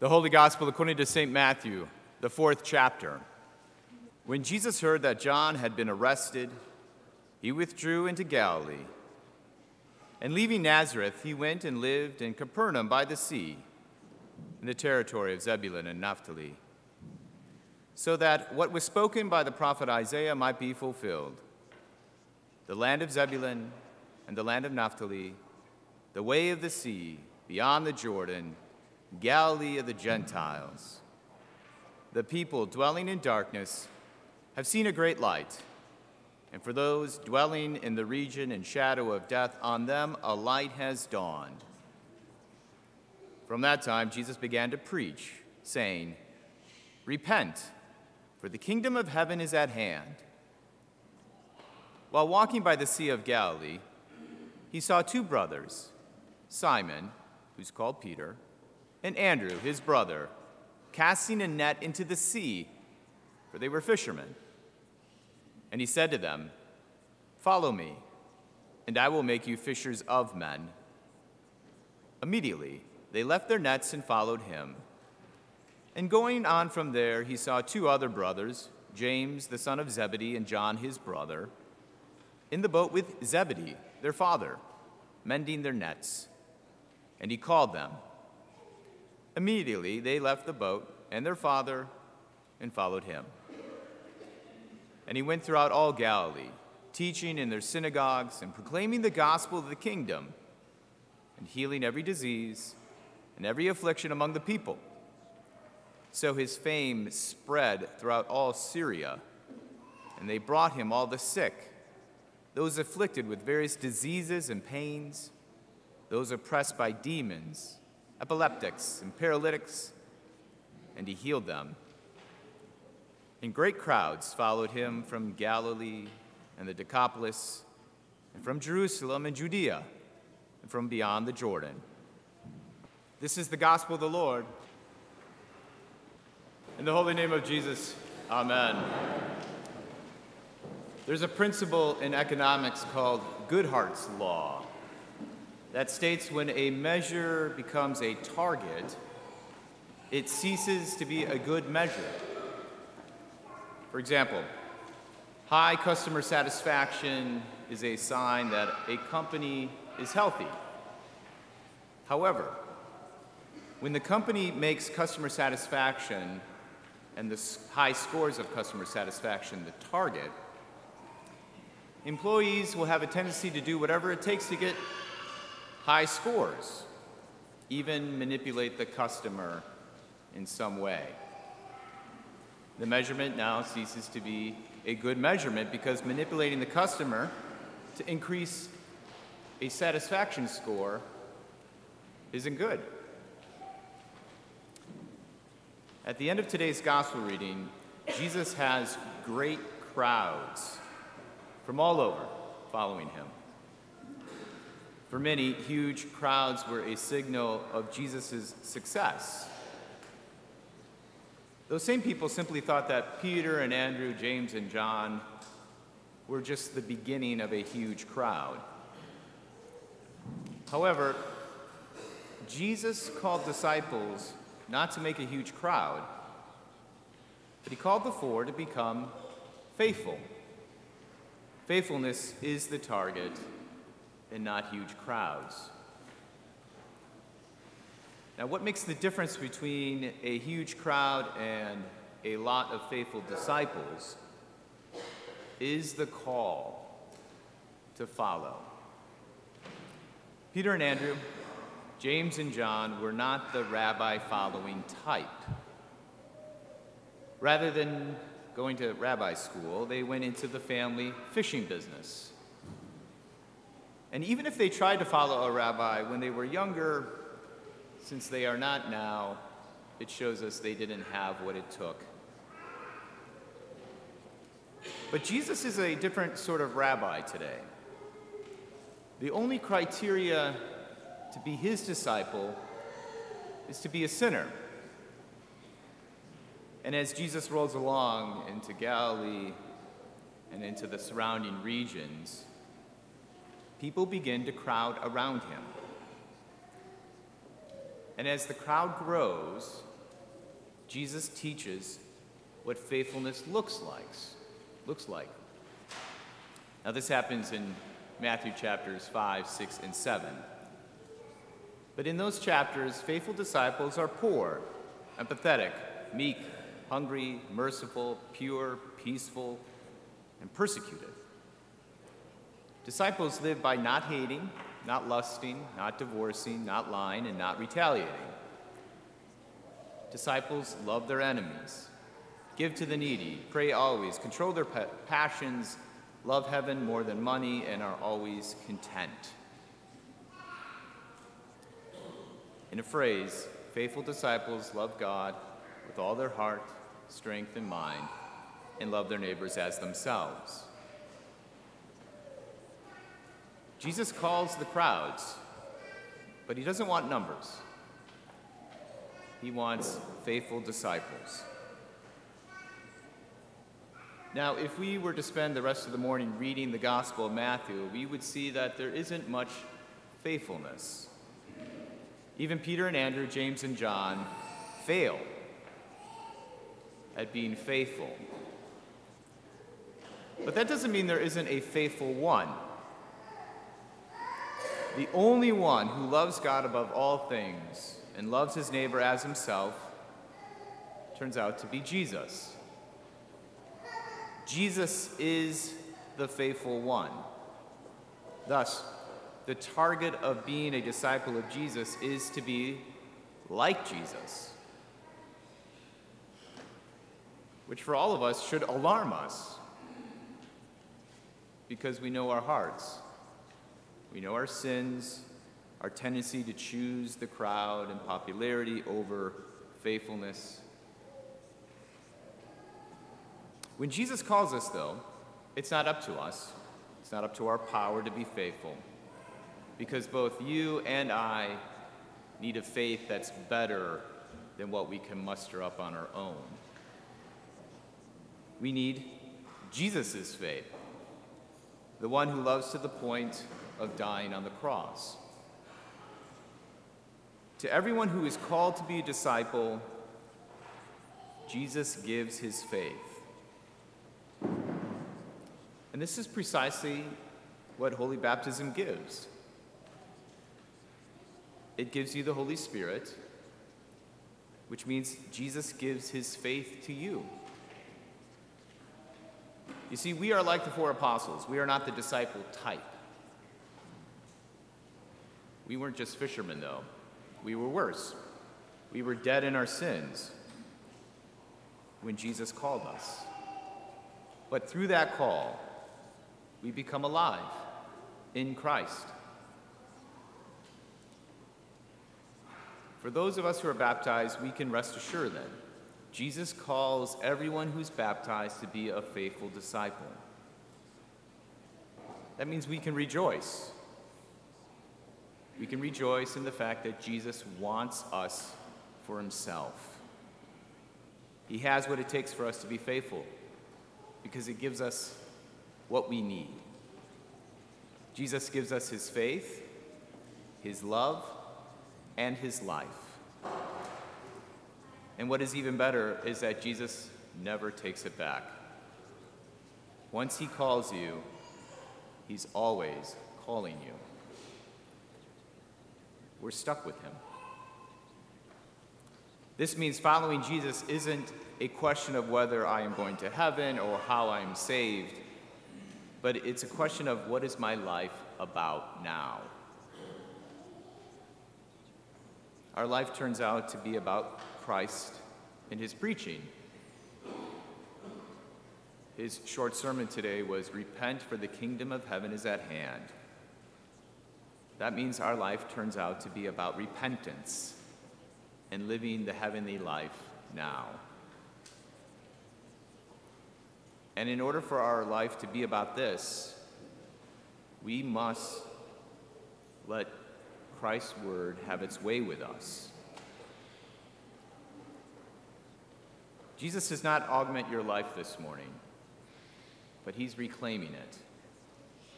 The Holy Gospel according to St. Matthew, the fourth chapter. When Jesus heard that John had been arrested, he withdrew into Galilee. And leaving Nazareth, he went and lived in Capernaum by the sea, in the territory of Zebulun and Naphtali, so that what was spoken by the prophet Isaiah might be fulfilled. The land of Zebulun and the land of Naphtali, the way of the sea, beyond the Jordan, Galilee of the Gentiles. The people dwelling in darkness have seen a great light. And for those dwelling in the region and shadow of death, on them a light has dawned. From that time, Jesus began to preach, saying, Repent, for the kingdom of heaven is at hand. While walking by the Sea of Galilee, he saw two brothers, Simon, who's called Peter, and Andrew, his brother, casting a net into the sea, for they were fishermen. And he said to them, Follow me, and I will make you fishers of men. Immediately, they left their nets and followed him. And going on from there, he saw two other brothers, James, the son of Zebedee, and John, his brother, in the boat with Zebedee, their father, mending their nets. And he called them. Immediately, they left the boat and their father and followed him. And he went throughout all Galilee, teaching in their synagogues and proclaiming the gospel of the kingdom, and healing every disease and every affliction among the people. So his fame spread throughout all Syria, and they brought him all the sick, those afflicted with various diseases and pains, those oppressed by demons, epileptics, and paralytics, and he healed them. And great crowds followed him from Galilee and the Decapolis, and from Jerusalem and Judea, and from beyond the Jordan. This is the gospel of the Lord. In the holy name of Jesus, amen. There's a principle in economics called Goodhart's Law that states when a measure becomes a target, it ceases to be a good measure. For example, high customer satisfaction is a sign that a company is healthy. However, when the company makes customer satisfaction and the high scores of customer satisfaction the target, employees will have a tendency to do whatever it takes to get high scores, even manipulate the customer in some way the measurement now ceases to be a good measurement because manipulating the customer to increase a satisfaction score isn't good. At the end of today's gospel reading, Jesus has great crowds from all over following him. For many, huge crowds were a signal of Jesus' success those same people simply thought that Peter and Andrew, James and John were just the beginning of a huge crowd. However, Jesus called disciples not to make a huge crowd, but he called the four to become faithful. Faithfulness is the target and not huge crowds. Now, what makes the difference between a huge crowd and a lot of faithful disciples is the call to follow. Peter and Andrew, James and John were not the rabbi following type. Rather than going to rabbi school, they went into the family fishing business. And even if they tried to follow a rabbi when they were younger, since they are not now, it shows us they didn't have what it took. But Jesus is a different sort of rabbi today. The only criteria to be his disciple is to be a sinner. And as Jesus rolls along into Galilee and into the surrounding regions, people begin to crowd around him. And as the crowd grows, Jesus teaches what faithfulness looks like. Looks like. Now this happens in Matthew chapters 5, 6, and 7. But in those chapters, faithful disciples are poor, empathetic, meek, hungry, merciful, pure, peaceful, and persecuted. Disciples live by not hating, not lusting, not divorcing, not lying, and not retaliating. Disciples love their enemies, give to the needy, pray always, control their passions, love heaven more than money, and are always content. In a phrase, faithful disciples love God with all their heart, strength, and mind, and love their neighbors as themselves. Jesus calls the crowds, but he doesn't want numbers. He wants faithful disciples. Now, if we were to spend the rest of the morning reading the Gospel of Matthew, we would see that there isn't much faithfulness. Even Peter and Andrew, James and John fail at being faithful. But that doesn't mean there isn't a faithful one. The only one who loves God above all things and loves his neighbor as himself turns out to be Jesus. Jesus is the faithful one. Thus, the target of being a disciple of Jesus is to be like Jesus, which for all of us should alarm us because we know our hearts. We know our sins, our tendency to choose the crowd and popularity over faithfulness. When Jesus calls us, though, it's not up to us, it's not up to our power to be faithful, because both you and I need a faith that's better than what we can muster up on our own. We need Jesus' faith, the one who loves to the point of dying on the cross. To everyone who is called to be a disciple, Jesus gives his faith. And this is precisely what holy baptism gives it gives you the Holy Spirit, which means Jesus gives his faith to you. You see, we are like the four apostles, we are not the disciple type. We weren't just fishermen, though. We were worse. We were dead in our sins when Jesus called us. But through that call, we become alive in Christ. For those of us who are baptized, we can rest assured then. Jesus calls everyone who's baptized to be a faithful disciple. That means we can rejoice we can rejoice in the fact that Jesus wants us for himself. He has what it takes for us to be faithful because it gives us what we need. Jesus gives us his faith, his love, and his life. And what is even better is that Jesus never takes it back. Once he calls you, he's always calling you we're stuck with him. This means following Jesus isn't a question of whether I am going to heaven or how I'm saved, but it's a question of what is my life about now? Our life turns out to be about Christ and his preaching. His short sermon today was Repent, for the kingdom of heaven is at hand that means our life turns out to be about repentance and living the heavenly life now. And in order for our life to be about this, we must let Christ's word have its way with us. Jesus does not augment your life this morning, but he's reclaiming it.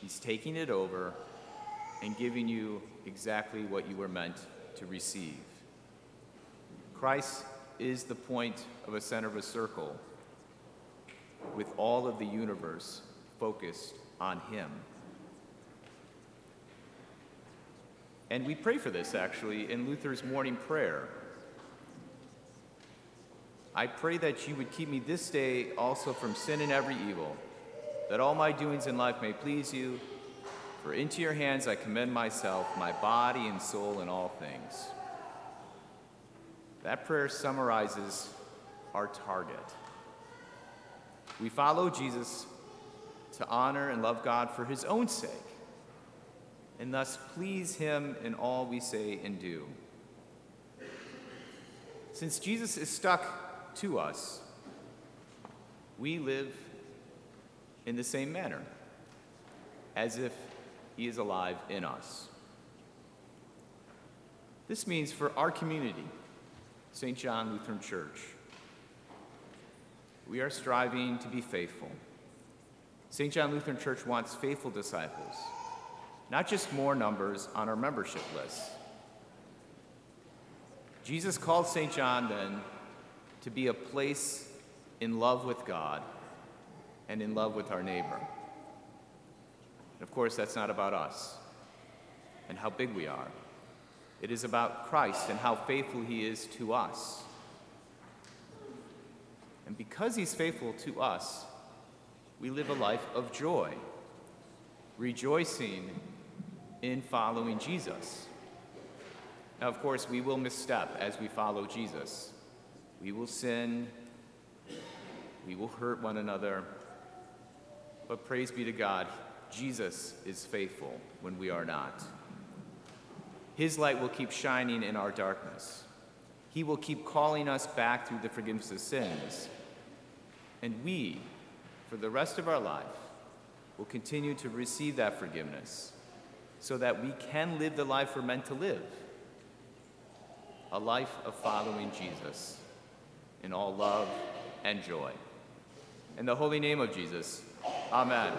He's taking it over and giving you exactly what you were meant to receive. Christ is the point of a center of a circle with all of the universe focused on Him. And we pray for this actually in Luther's morning prayer. I pray that you would keep me this day also from sin and every evil, that all my doings in life may please you. For into your hands I commend myself, my body and soul, and all things. That prayer summarizes our target. We follow Jesus to honor and love God for his own sake, and thus please him in all we say and do. Since Jesus is stuck to us, we live in the same manner, as if he is alive in us. This means for our community, St. John Lutheran Church, we are striving to be faithful. St. John Lutheran Church wants faithful disciples, not just more numbers on our membership list. Jesus called St. John then to be a place in love with God and in love with our neighbor. And of course, that's not about us and how big we are. It is about Christ and how faithful he is to us. And because he's faithful to us, we live a life of joy, rejoicing in following Jesus. Now, of course, we will misstep as we follow Jesus. We will sin, we will hurt one another, but praise be to God, Jesus is faithful when we are not. His light will keep shining in our darkness. He will keep calling us back through the forgiveness of sins. And we, for the rest of our life, will continue to receive that forgiveness so that we can live the life we're meant to live a life of following Jesus in all love and joy. In the holy name of Jesus, amen.